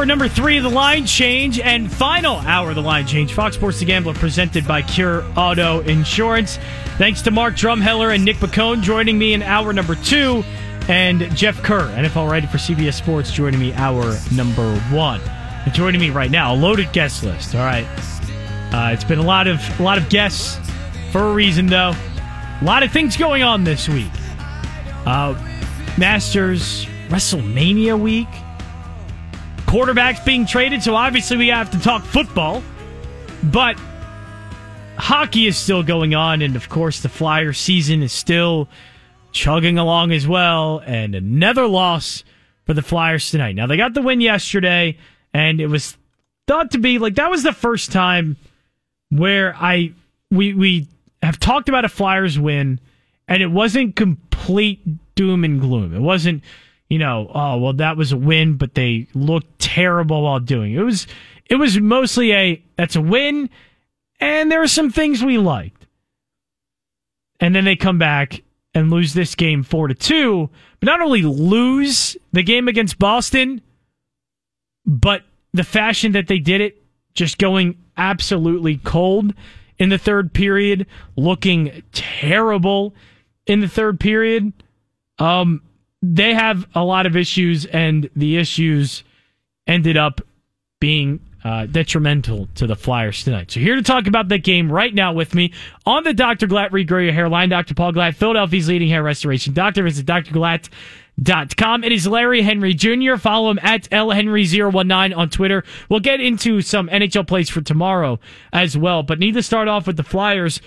hour number three of the line change and final hour of the line change. Fox Sports The Gambler presented by Cure Auto Insurance. Thanks to Mark Drumheller and Nick Bacone joining me in hour number two, and Jeff Kerr, NFL writer for CBS Sports, joining me hour number one. And joining me right now, a loaded guest list. All right, uh, it's been a lot of a lot of guests for a reason, though. A lot of things going on this week. Uh, Masters WrestleMania week quarterbacks being traded, so obviously we have to talk football. But hockey is still going on, and of course, the Flyer season is still chugging along as well. And another loss for the Flyers tonight. Now, they got the win yesterday, and it was thought to be like that was the first time where I we we have talked about a Flyers win, and it wasn't complete doom and gloom. It wasn't you know, oh well, that was a win, but they looked terrible while doing it. It was it was mostly a that's a win, and there are some things we liked, and then they come back and lose this game four to two. But not only lose the game against Boston, but the fashion that they did it, just going absolutely cold in the third period, looking terrible in the third period. Um, they have a lot of issues, and the issues ended up being uh, detrimental to the Flyers tonight. So here to talk about that game right now with me on the Dr. Glatt Regrow Your Hairline, Dr. Paul Glatt, Philadelphia's leading hair restoration doctor. Visit drglatt.com. It is Larry Henry Jr. Follow him at lhenry019 on Twitter. We'll get into some NHL plays for tomorrow as well, but need to start off with the Flyers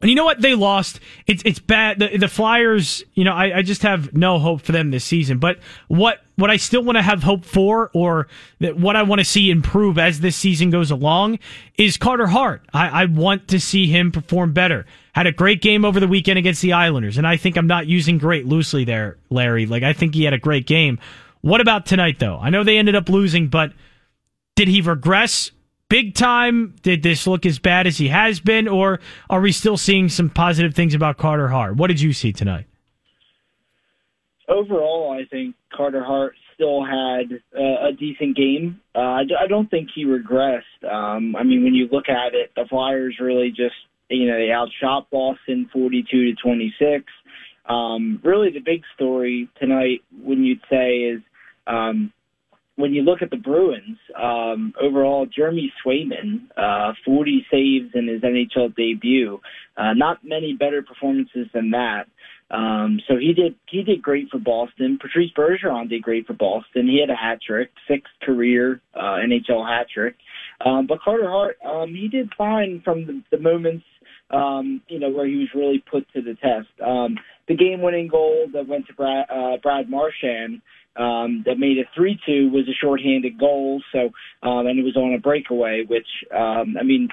and you know what? They lost. It's it's bad. The, the Flyers, you know, I, I just have no hope for them this season. But what what I still want to have hope for, or what I want to see improve as this season goes along, is Carter Hart. I, I want to see him perform better. Had a great game over the weekend against the Islanders, and I think I'm not using great loosely there, Larry. Like I think he had a great game. What about tonight, though? I know they ended up losing, but did he regress? Big time? Did this look as bad as he has been, or are we still seeing some positive things about Carter Hart? What did you see tonight? Overall, I think Carter Hart still had uh, a decent game. Uh, I, don't think he regressed. Um, I mean, when you look at it, the Flyers really just you know they outshot Boston forty-two to twenty-six. Um, really, the big story tonight, when you'd say, is um, when you look at the Bruins, um, overall, Jeremy Swayman, uh, 40 saves in his NHL debut. Uh, not many better performances than that. Um, so he did he did great for Boston. Patrice Bergeron did great for Boston. He had a hat trick, sixth career uh, NHL hat trick. Um, but Carter Hart, um, he did fine from the, the moments um, you know where he was really put to the test. Um, the game-winning goal that went to Brad, uh, Brad Marchand um, that made it 3-2 was a shorthanded goal. So, um, and it was on a breakaway, which, um, I mean,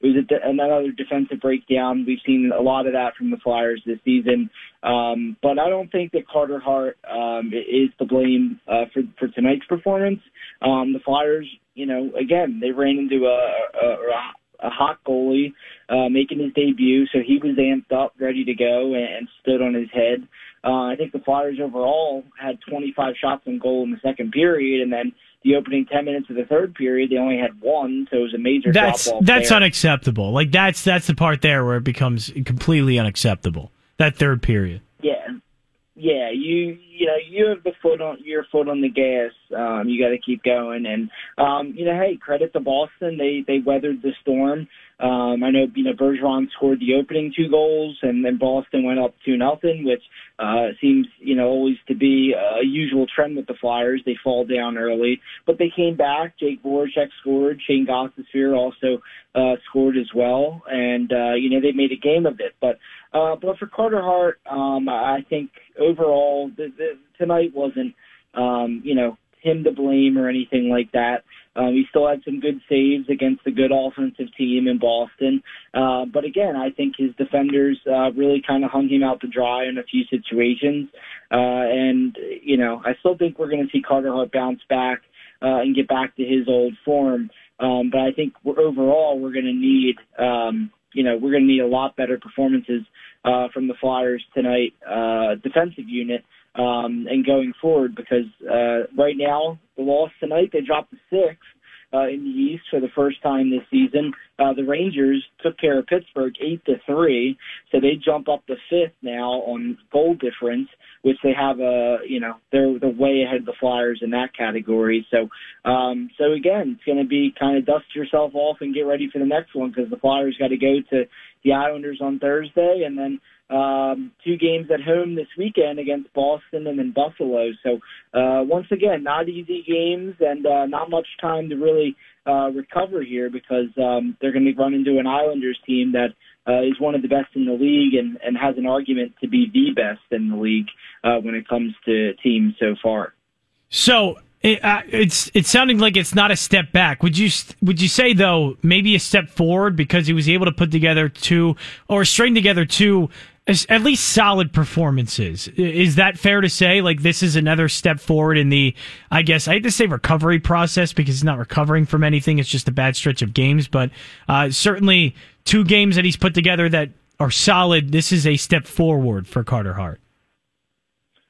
it was a, another defensive breakdown. We've seen a lot of that from the Flyers this season. Um, but I don't think that Carter Hart um, is to blame uh, for for tonight's performance. Um, the Flyers, you know, again, they ran into a, a, a hot goalie uh, making his debut, so he was amped up, ready to go, and, and stood on his head. Uh, I think the Flyers overall had 25 shots on goal in the second period, and then the opening 10 minutes of the third period, they only had one, so it was a major. That's that's there. unacceptable. Like that's that's the part there where it becomes completely unacceptable. That third period. Yeah, yeah. You you know you have the foot on your foot on the gas. Um, you got to keep going, and um, you know, hey, credit to Boston. They they weathered the storm. Um, I know, you know, Bergeron scored the opening two goals, and then Boston went up two nothing, which uh, seems, you know, always to be a usual trend with the Flyers. They fall down early, but they came back. Jake Voracek scored. Shayne Gostisbehere also uh, scored as well, and uh, you know they made a game of it. But uh, but for Carter Hart, um, I think overall the, the, tonight wasn't, um, you know, him to blame or anything like that. Um, he still had some good saves against a good offensive team in Boston. Uh, but again, I think his defenders uh, really kind of hung him out to dry in a few situations. Uh, and, you know, I still think we're going to see Carter Hart bounce back uh, and get back to his old form. Um, but I think we're, overall we're going to need, um, you know, we're going to need a lot better performances uh, from the Flyers tonight, uh, defensive unit um, and going forward because uh, right now the loss tonight they dropped to six uh, in the East for the first time this season. Uh, the Rangers took care of Pittsburgh eight to three, so they jump up to fifth now on goal difference, which they have a you know they're they're way ahead of the Flyers in that category. So um, so again, it's going to be kind of dust yourself off and get ready for the next one because the Flyers got to go to the Islanders on Thursday and then um, two games at home this weekend against Boston and then Buffalo. So uh, once again, not easy games and uh, not much time to really uh, recover here because um, they're going to run into an Islanders team that uh, is one of the best in the league and, and has an argument to be the best in the league uh, when it comes to teams so far. So it, uh, it's it's sounding like it's not a step back. Would you would you say though maybe a step forward because he was able to put together two or string together two at least solid performances. Is that fair to say? Like this is another step forward in the, I guess I hate to say recovery process because he's not recovering from anything. It's just a bad stretch of games, but uh, certainly two games that he's put together that are solid. This is a step forward for Carter Hart.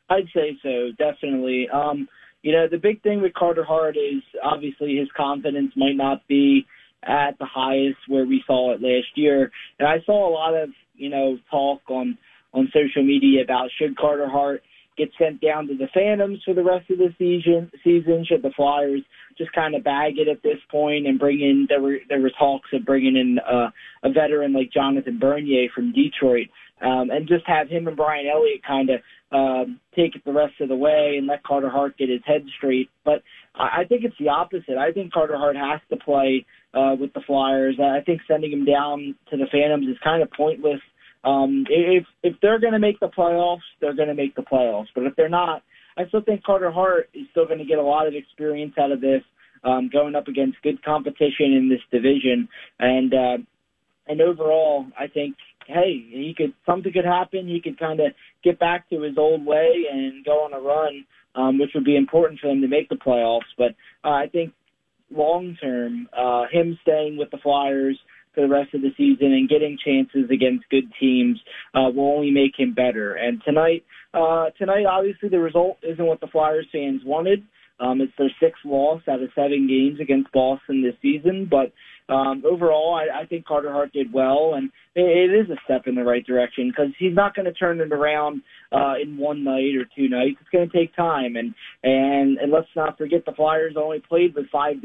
I'd say so, definitely. Um, you know, the big thing with Carter Hart is obviously his confidence might not be at the highest where we saw it last year. And I saw a lot of you know, talk on on social media about should Carter Hart get sent down to the Phantoms for the rest of the season? Season should the Flyers just kind of bag it at this point and bring in? There were there were talks of bringing in uh, a veteran like Jonathan Bernier from Detroit, um, and just have him and Brian Elliott kind of um, take it the rest of the way and let Carter Hart get his head straight. But I, I think it's the opposite. I think Carter Hart has to play uh, with the Flyers. I think sending him down to the Phantoms is kind of pointless. Um, if if they're going to make the playoffs, they're going to make the playoffs. But if they're not, I still think Carter Hart is still going to get a lot of experience out of this, um, going up against good competition in this division. And uh, and overall, I think hey, he could something could happen. He could kind of get back to his old way and go on a run, um, which would be important for them to make the playoffs. But uh, I think long term, uh, him staying with the Flyers the rest of the season and getting chances against good teams uh, will only make him better. And tonight, uh, tonight, obviously, the result isn't what the Flyers fans wanted. Um, it's their sixth loss out of seven games against Boston this season, but um, overall, I, I think Carter Hart did well, and it, it is a step in the right direction because he's not going to turn it around uh, in one night or two nights. It's going to take time, and and and let's not forget the Flyers only played with five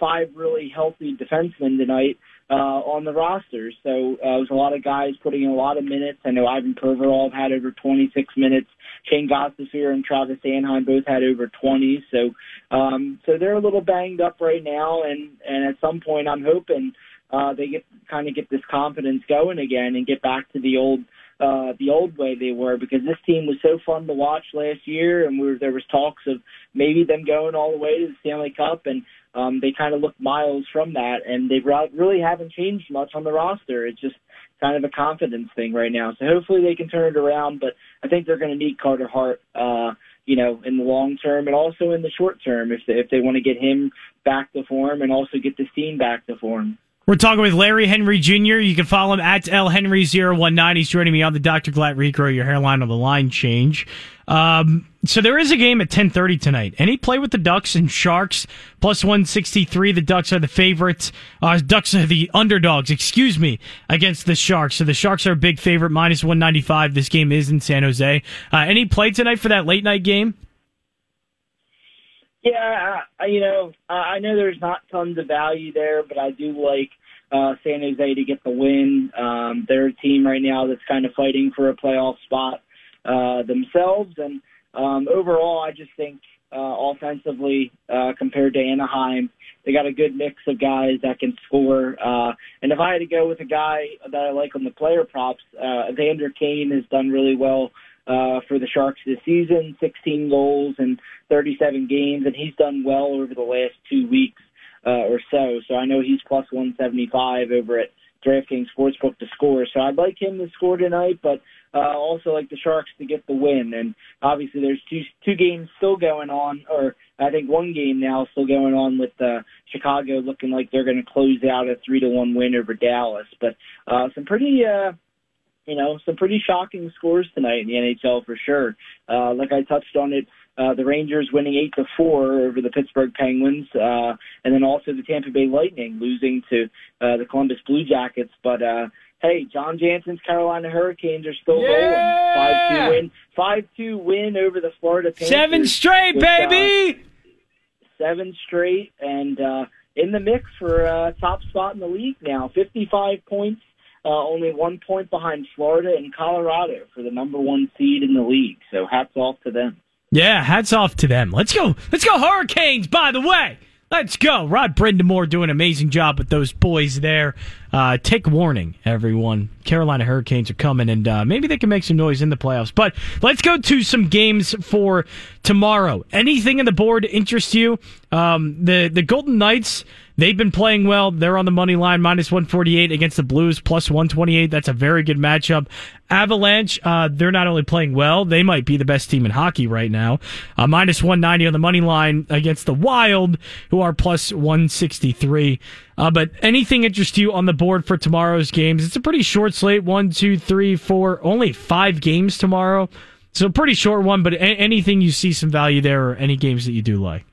five really healthy defensemen tonight uh, on the roster. So uh, it was a lot of guys putting in a lot of minutes. I know Ivan Provorov had over 26 minutes. Shayne Gostisbehere and Travis Sanheim both had over 20. So um, so they're a little banged up right now, and and at some point I'm hoping uh, they get kind of get this confidence going again and get back to the old uh, the old way they were because this team was so fun to watch last year, and we were, there was talks of maybe them going all the way to the Stanley Cup, and um, they kind of look miles from that, and they really haven't changed much on the roster. It's just kind of a confidence thing right now. So hopefully they can turn it around, but I think they're going to need Carter Hart, uh, you know, in the long term and also in the short term if they, if they want to get him back to form and also get this team back to form. We're talking with Larry Henry Jr. You can follow him at lhenry019. He's joining me on the Dr. Glatt Regrow Your Hairline on the Line Change. Um, so there is a game at 10:30 tonight. Any play with the Ducks and Sharks plus 163. The Ducks are the favorites. Uh, Ducks are the underdogs. Excuse me against the Sharks. So the Sharks are a big favorite, minus 195. This game is in San Jose. Uh, any play tonight for that late night game? Yeah, I, you know, I know there's not tons of value there, but I do like uh, San Jose to get the win. Um, they're a team right now that's kind of fighting for a playoff spot uh, themselves, and um, overall, I just think uh, offensively uh, compared to Anaheim, they got a good mix of guys that can score. Uh, and if I had to go with a guy that I like on the player props, uh, Evander Kane has done really well uh, for the Sharks this season, 16 goals in 37 games, and he's done well over the last two weeks uh, or so. So I know he's plus 175 over at DraftKings Sportsbook to score. So I'd like him to score tonight, but uh, also like the Sharks to get the win. And obviously, there's two two games still going on, or I think one game now still going on with uh, Chicago looking like they're going to close out a three to one win over Dallas. But uh, some pretty. Uh, you know, some pretty shocking scores tonight in the NHL for sure. Uh, like I touched on it, uh, the Rangers winning eight to four over the Pittsburgh Penguins, uh, and then also the Tampa Bay Lightning losing to uh, the Columbus Blue Jackets. But uh, hey, John Jansen's Carolina Hurricanes are still yeah! rolling. Five two win, five two win over the Florida Panthers. Seven straight, with, baby. Uh, seven straight, and uh, in the mix for uh, top spot in the league now. Fifty-five points uh, only one point behind Florida and Colorado for the number one seed in the league. So hats off to them. Yeah, hats off to them. Let's go. Let's go Hurricanes, by the way. Let's go. Rod Brind'Amour doing an amazing job with those boys there. Uh, take warning, everyone. Carolina Hurricanes are coming, and uh, maybe they can make some noise in the playoffs. But let's go to some games for tomorrow. Anything in the board interest you? Um, the the Golden Knights They've been playing well. They're on the money line, minus 148 against the Blues, plus 128. That's a very good matchup. Avalanche, uh, they're not only playing well, they might be the best team in hockey right now. Uh, minus 190 on the money line against the Wild, who are plus 163. Uh, but anything interest you on the board for tomorrow's games? It's a pretty short slate. One, two, three, four, only five games tomorrow. So pretty short one, but a- anything you see some value there or any games that you do like?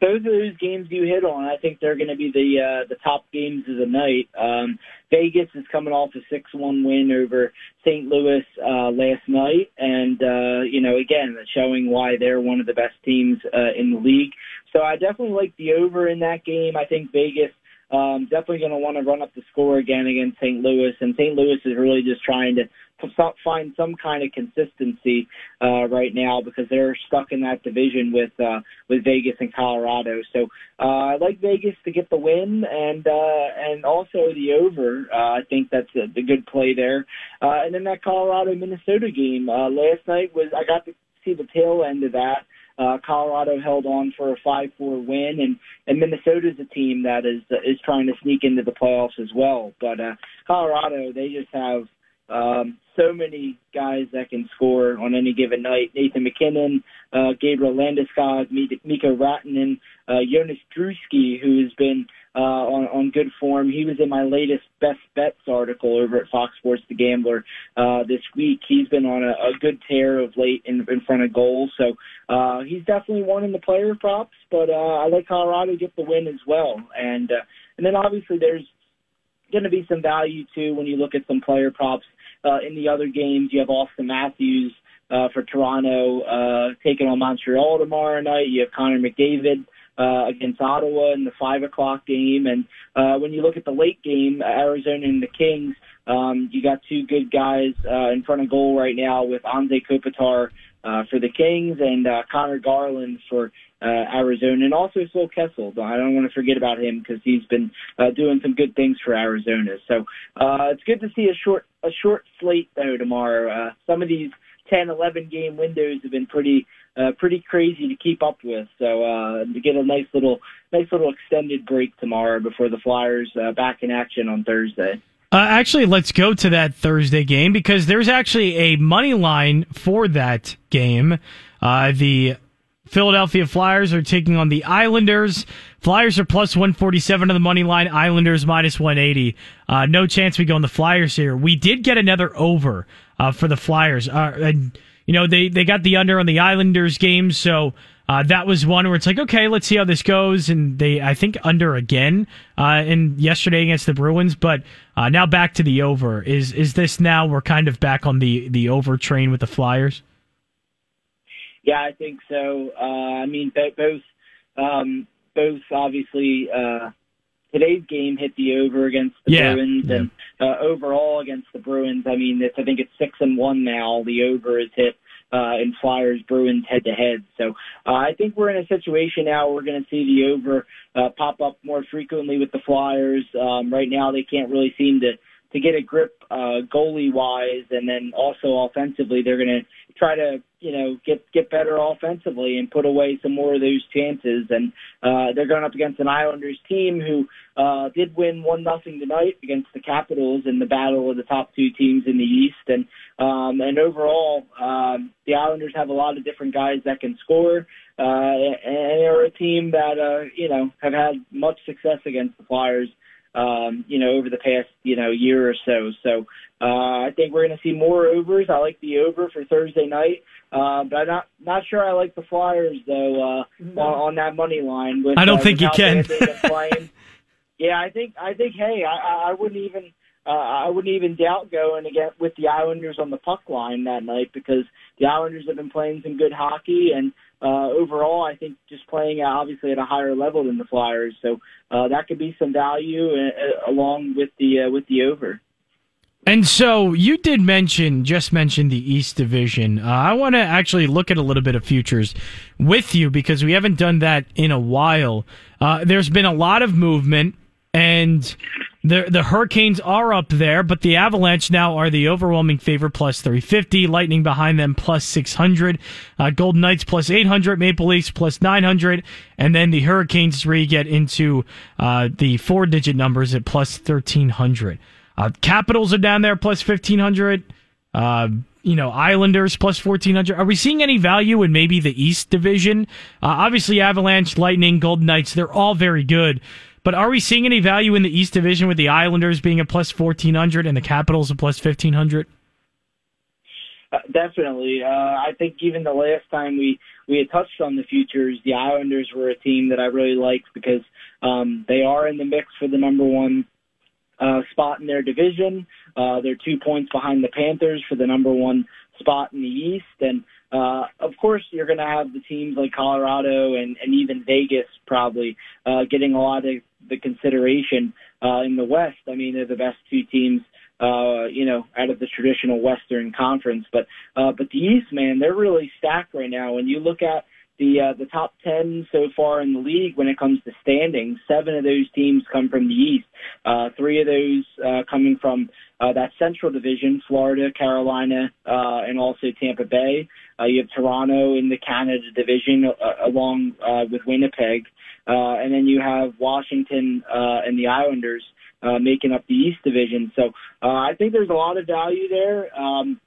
Both of those games you hit on, I think they're going to be the uh, the top games of the night. Um, Vegas is coming off a six one win over St. Louis uh, last night, and uh, you know again showing why they're one of the best teams uh, in the league. So I definitely like the over in that game. I think Vegas um, definitely going to want to run up the score again against St. Louis, and St. Louis is really just trying to find some kind of consistency uh, right now because they're stuck in that division with uh, with Vegas and Colorado. So uh, I like Vegas to get the win and uh, and also the over. Uh, I think that's a, a good play there. Uh, and then that Colorado Minnesota game uh, last night was I got to see the tail end of that. Uh, Colorado held on for a 5-4 win, and and Minnesota's a team that is is trying to sneak into the playoffs as well. But uh, Colorado, they just have um, so many guys that can score on any given night. Nathan MacKinnon, uh, Gabriel Landeskog, Mikko Rantanen, uh, Jonas Druski, who has been uh, on, on good form. He was in my latest best bets article over at Fox Sports The Gambler uh, this week. He's been on a, a good tear of late in, in front of goals, so uh, he's definitely one in the player props. But uh, I like Colorado to get the win as well, and uh, and then obviously there's going to be some value too when you look at some player props uh, in the other games, you have Auston Matthews uh, for Toronto uh, taking on Montreal tomorrow night. You have Connor McDavid uh, against Ottawa in the five o'clock game. And uh, when you look at the late game, Arizona and the Kings, um, you got two good guys uh, in front of goal right now with Anze Kopitar uh, for the Kings and uh, Conor Garland for uh, Arizona, and also Phil Kessel. I don't want to forget about him because he's been uh, doing some good things for Arizona. So uh, it's good to see a short a short slate though tomorrow. Uh, some of these 10, 11 game windows have been pretty uh, pretty crazy to keep up with. So uh, to get a nice little nice little extended break tomorrow before the Flyers uh, back in action on Thursday. Uh, actually, let's go to that Thursday game because there's actually a money line for that game. Uh, the Philadelphia Flyers are taking on the Islanders. Flyers are plus 147 on the money line. Islanders minus 180. Uh, no chance we go on the Flyers here. We did get another over uh, for the Flyers. Uh, and, you know, they, they got the under on the Islanders game, so uh, that was one where it's like, okay, let's see how this goes. And they, I think, under again uh, in yesterday against the Bruins. But uh, now back to the over. Is is this now we're kind of back on the the over train with the Flyers? Yeah, I think so. Uh, I mean, both um, both obviously uh, today's game hit the over against the yeah, Bruins, yeah. and uh, overall against the Bruins, I mean, it's I think it's six and one now. The over is hit uh, in Flyers Bruins head to head. So uh, I think we're in a situation now where we're going to see the over uh, pop up more frequently with the Flyers. Um, right now, they can't really seem to to get a grip uh, goalie wise, and then also offensively, they're going to try to you know get get better offensively and put away some more of those chances. And uh, they're going up against an Islanders team who uh, did win one nothing tonight against the Capitals in the battle of the top two teams in the East. And um, and overall, um, the Islanders have a lot of different guys that can score. Uh, and they're a team that uh, you know have had much success against the Flyers um, you know, over the past, you know, year or so. So uh, I think we're going to see more overs. I like the over for Thursday night. Uh, but I'm not not sure I like the Flyers though uh, no. on, on that money line. With, I don't uh, think you can. yeah, I think I think hey, I, I wouldn't even uh, I wouldn't even doubt going again with the Islanders on the puck line that night because the Islanders have been playing some good hockey and uh, overall, I think just playing obviously at a higher level than the Flyers, so uh, that could be some value uh, along with the uh, with the over. And so you did mention, just mention the East Division. Uh, I want to actually look at a little bit of futures with you because we haven't done that in a while. Uh, there's been a lot of movement, and the the Hurricanes are up there, but the Avalanche now are the overwhelming favorite, plus 350. Lightning behind them, plus 600. Uh, Golden Knights, plus 800. Maple Leafs, plus 900. And then the Hurricanes three get into uh, the four digit numbers at plus 1300. Uh, Capitals are down there, plus 1500. Uh, you know, Islanders plus 1400. Are we seeing any value in maybe the East Division? Uh, obviously, Avalanche, Lightning, Golden Knights, they're all very good. But are we seeing any value in the East Division with the Islanders being a plus 1400 and the Capitals a plus 1500? Uh, definitely. Uh, I think even the last time we, we had touched on the futures, the Islanders were a team that I really liked because um, they are in the mix for the number one uh, spot in their division. Uh, they're two points behind the Panthers for the number one spot in the East. And uh, of course, you're going to have the teams like Colorado and, and even Vegas probably uh, getting a lot of the consideration uh, in the West. I mean, they're the best two teams, uh, you know, out of the traditional Western Conference. But uh, but the East, man, they're really stacked right now. When you look at the uh, the top ten so far in the league when it comes to standings, seven of those teams come from the East. Uh, three of those uh, coming from uh, that Central Division: Florida, Carolina, uh, and also Tampa Bay. Uh, you have Toronto in the Canada Division, uh, along uh, with Winnipeg. Uh, and then you have Washington uh, and the Islanders uh, making up the East Division. So uh, I think there's a lot of value there. Um,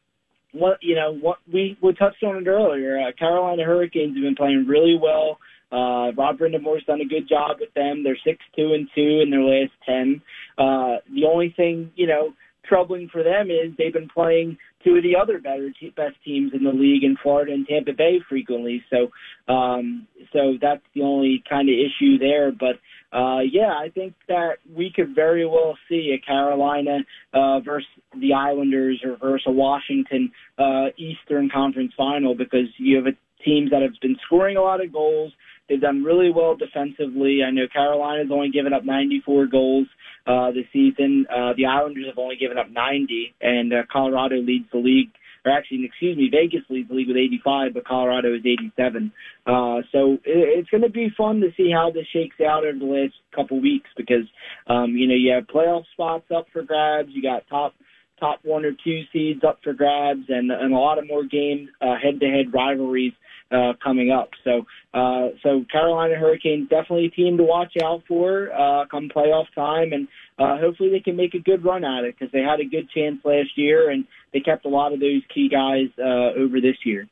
what you know, what we we touched on it earlier. Uh, Carolina Hurricanes have been playing really well. Uh, Rob Brind'Amour's done a good job with them. They're six two and two in their last ten. Uh, the only thing you know troubling for them is they've been playing two of the other better te- best teams in the league in Florida and Tampa Bay frequently. So, um, so that's the only kind of issue there. But uh, yeah, I think that we could very well see a Carolina uh, versus the Islanders or versus a Washington uh, Eastern Conference final because you have a teams that have been scoring a lot of goals. They've done really well defensively. I know Carolina's only given up 94 goals uh, this season. Uh, the Islanders have only given up 90, and uh, Colorado leads the league. Or actually, excuse me, Vegas leads the league with 85, but Colorado is 87. Uh, so it, it's going to be fun to see how this shakes out over the last couple weeks because, um, you know, you have playoff spots up for grabs. You got top top one or two seeds up for grabs, and and a lot of more games, uh, head-to-head rivalries uh, coming up. So, uh, so Carolina Hurricanes definitely a team to watch out for uh, come playoff time, and uh, hopefully they can make a good run at it because they had a good chance last year, and they kept a lot of those key guys uh, over this year.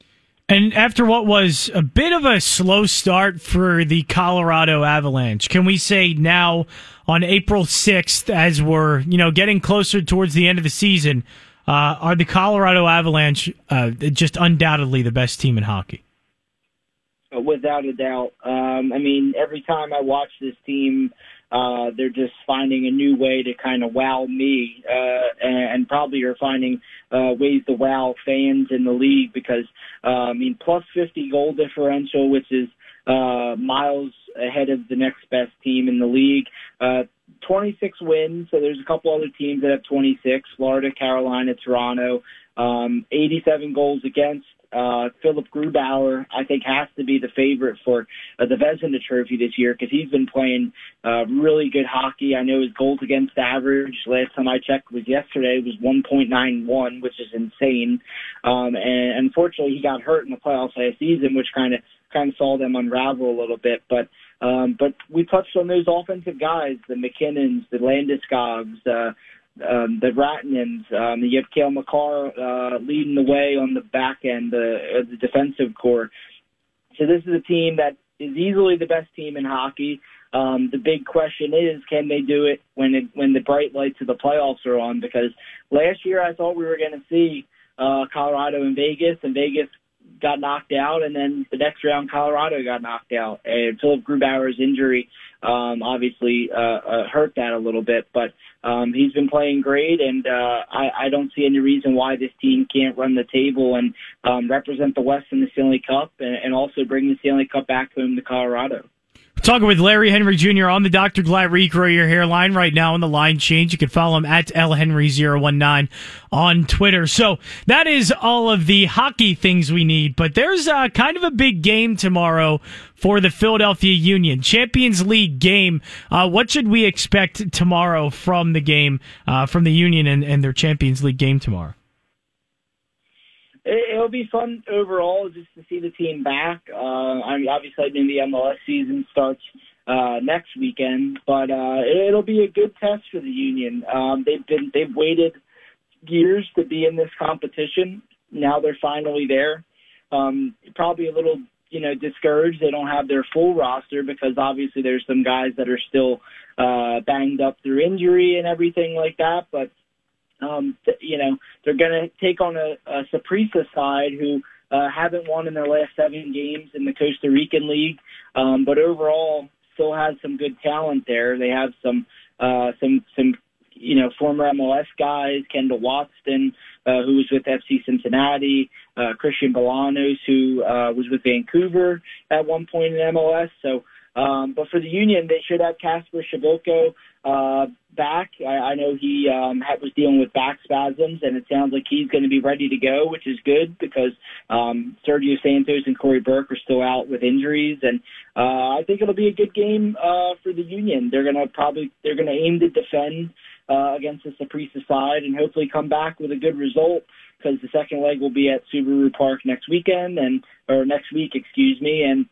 And after what was a bit of a slow start for the Colorado Avalanche, can we say now on April 6th, as we're, you know, getting closer towards the end of the season, uh, are the Colorado Avalanche uh, just undoubtedly the best team in hockey? Without a doubt. Um, I mean, every time I watch this team, uh, they're just finding a new way to kind of wow me, uh, and, and probably are finding uh, ways to wow fans in the league because, uh, I mean, plus 50 goal differential, which is uh, miles ahead of the next best team in the league. Uh, 26 wins, so there's a couple other teams that have 26, Florida, Carolina, Toronto. Um, 87 goals against, uh, Philipp Grubauer, I think, has to be the favorite for uh, the Vezina Trophy this year because he's been playing uh, really good hockey. I know his goals against average last time I checked was yesterday was 1.91, which is insane. Um, and unfortunately, he got hurt in the playoffs last season, which kind of kind of saw them unravel a little bit. But um, but we touched on those offensive guys, the MacKinnons, the Landeskog's, uh, um, the Rantanens. Um, you have Cale Makar uh, leading the way on the back end, uh, the defensive core. So this is a team that is easily the best team in hockey. Um, the big question is, can they do it when it, when the bright lights of the playoffs are on? Because last year I thought we were going to see uh, Colorado and Vegas, and Vegas got knocked out, and then the next round Colorado got knocked out. And Philipp Grubauer's injury um, obviously uh, uh, hurt that a little bit, but um, he's been playing great, and uh, I, I don't see any reason why this team can't run the table and um, represent the West in the Stanley Cup, and, and also bring the Stanley Cup back home to Colorado. Talking with Larry Henry Jr. on the Dr. Glatt Regrow Your Hairline right now on the line change. You can follow him at lhenry019 on Twitter. So that is all of the hockey things we need, but there's kind of a big game tomorrow for the Philadelphia Union. Champions League game. Uh, what should we expect tomorrow from the game, uh, from the Union and, and their Champions League game tomorrow? It'll be fun overall just to see the team back. Uh, I mean, obviously, I mean, the MLS season starts uh, next weekend, but uh, it'll be a good test for the Union. Um, they've been they've waited years to be in this competition. Now they're finally there. Um, probably a little you know discouraged they don't have their full roster because obviously there's some guys that are still uh, banged up through injury and everything like that, but um, you know, they're going to take on a, a Saprissa side who uh, haven't won in their last seven games in the Costa Rican League, um, but overall still has some good talent there. They have some uh, some some you know former MLS guys, Kendall Waston, uh, who was with FC Cincinnati, uh, Christian Bolanos, who uh, was with Vancouver at one point in MLS. So, um, but for the Union, they should have Kacper Przybylko uh, back. I, I know he um, had, was dealing with back spasms, and it sounds like he's going to be ready to go, which is good because um, Sergio Santos and Cory Burke are still out with injuries, and uh, I think it'll be a good game uh, for the Union. They're going to probably they're going to aim to defend uh, against the Saprissa side, and hopefully come back with a good result because the second leg will be at Subaru Park next weekend and or next week, excuse me, and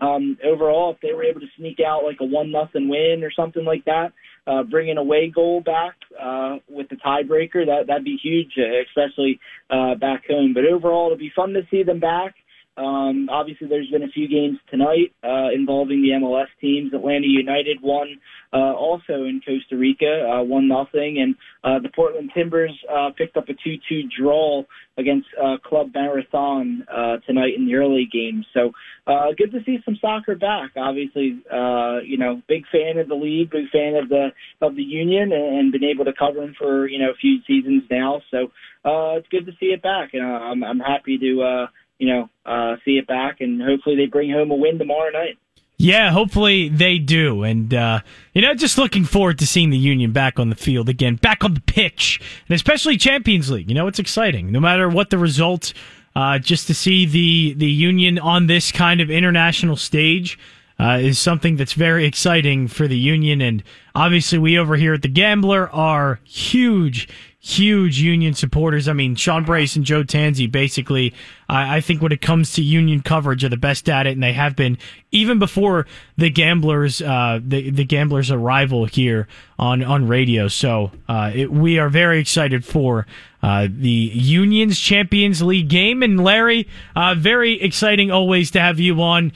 um, overall, if they were able to sneak out like a one nothing win or something like that, uh, bring an away goal back uh, with the tiebreaker, that that'd be huge, uh, especially uh, back home. But overall, it'll be fun to see them back. Um, obviously, there's been a few games tonight uh, involving the MLS teams. Atlanta United won uh, also in Costa Rica, uh, one nothing, and uh, the Portland Timbers uh, picked up a two-two draw against uh, Club Marathon uh, tonight in the early game. So uh, good to see some soccer back. Obviously, uh, you know, big fan of the league, big fan of the of the union, and, and been able to cover them for you know a few seasons now. So uh, it's good to see it back, and uh, I'm I'm happy to. Uh, you know, uh, see it back, and hopefully they bring home a win tomorrow night. Yeah, hopefully they do. And, uh, you know, just looking forward to seeing the Union back on the field again, back on the pitch, and especially Champions League. You know, it's exciting. No matter what the result, uh, just to see the, the Union on this kind of international stage uh, is something that's very exciting for the Union. And obviously, we over here at the Gambler are huge, huge Union supporters. I mean, Sean Brace and Joe Tanzi basically, I, I, think when it comes to Union coverage, are the best at it, and they have been even before the Gamblers, uh, the the Gamblers' arrival here on on radio. So uh, it, we are very excited for uh, the Union's Champions League game. And Larry, uh, very exciting always to have you on.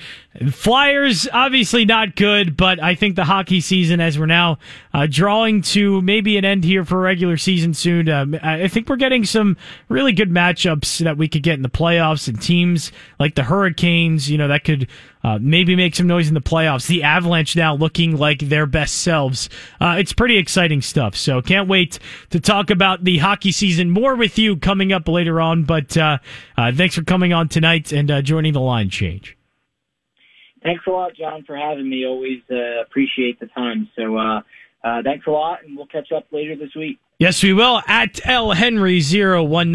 Flyers, obviously not good, but I think the hockey season, as we're now uh, drawing to maybe an end here for regular season soon, um, I think we're getting some really good matchups that we could get in the playoffs and teams like the Hurricanes, you know, that could uh, maybe make some noise in the playoffs. The Avalanche now looking like their best selves. Uh, it's pretty exciting stuff. So can't wait to talk about the hockey season more with you coming up later on. But uh, uh thanks for coming on tonight and uh, joining the line change. Thanks a lot, John, for having me. Always uh, appreciate the time. So thanks a lot, and we'll catch up later this week. Yes, we will. At L Henry 019.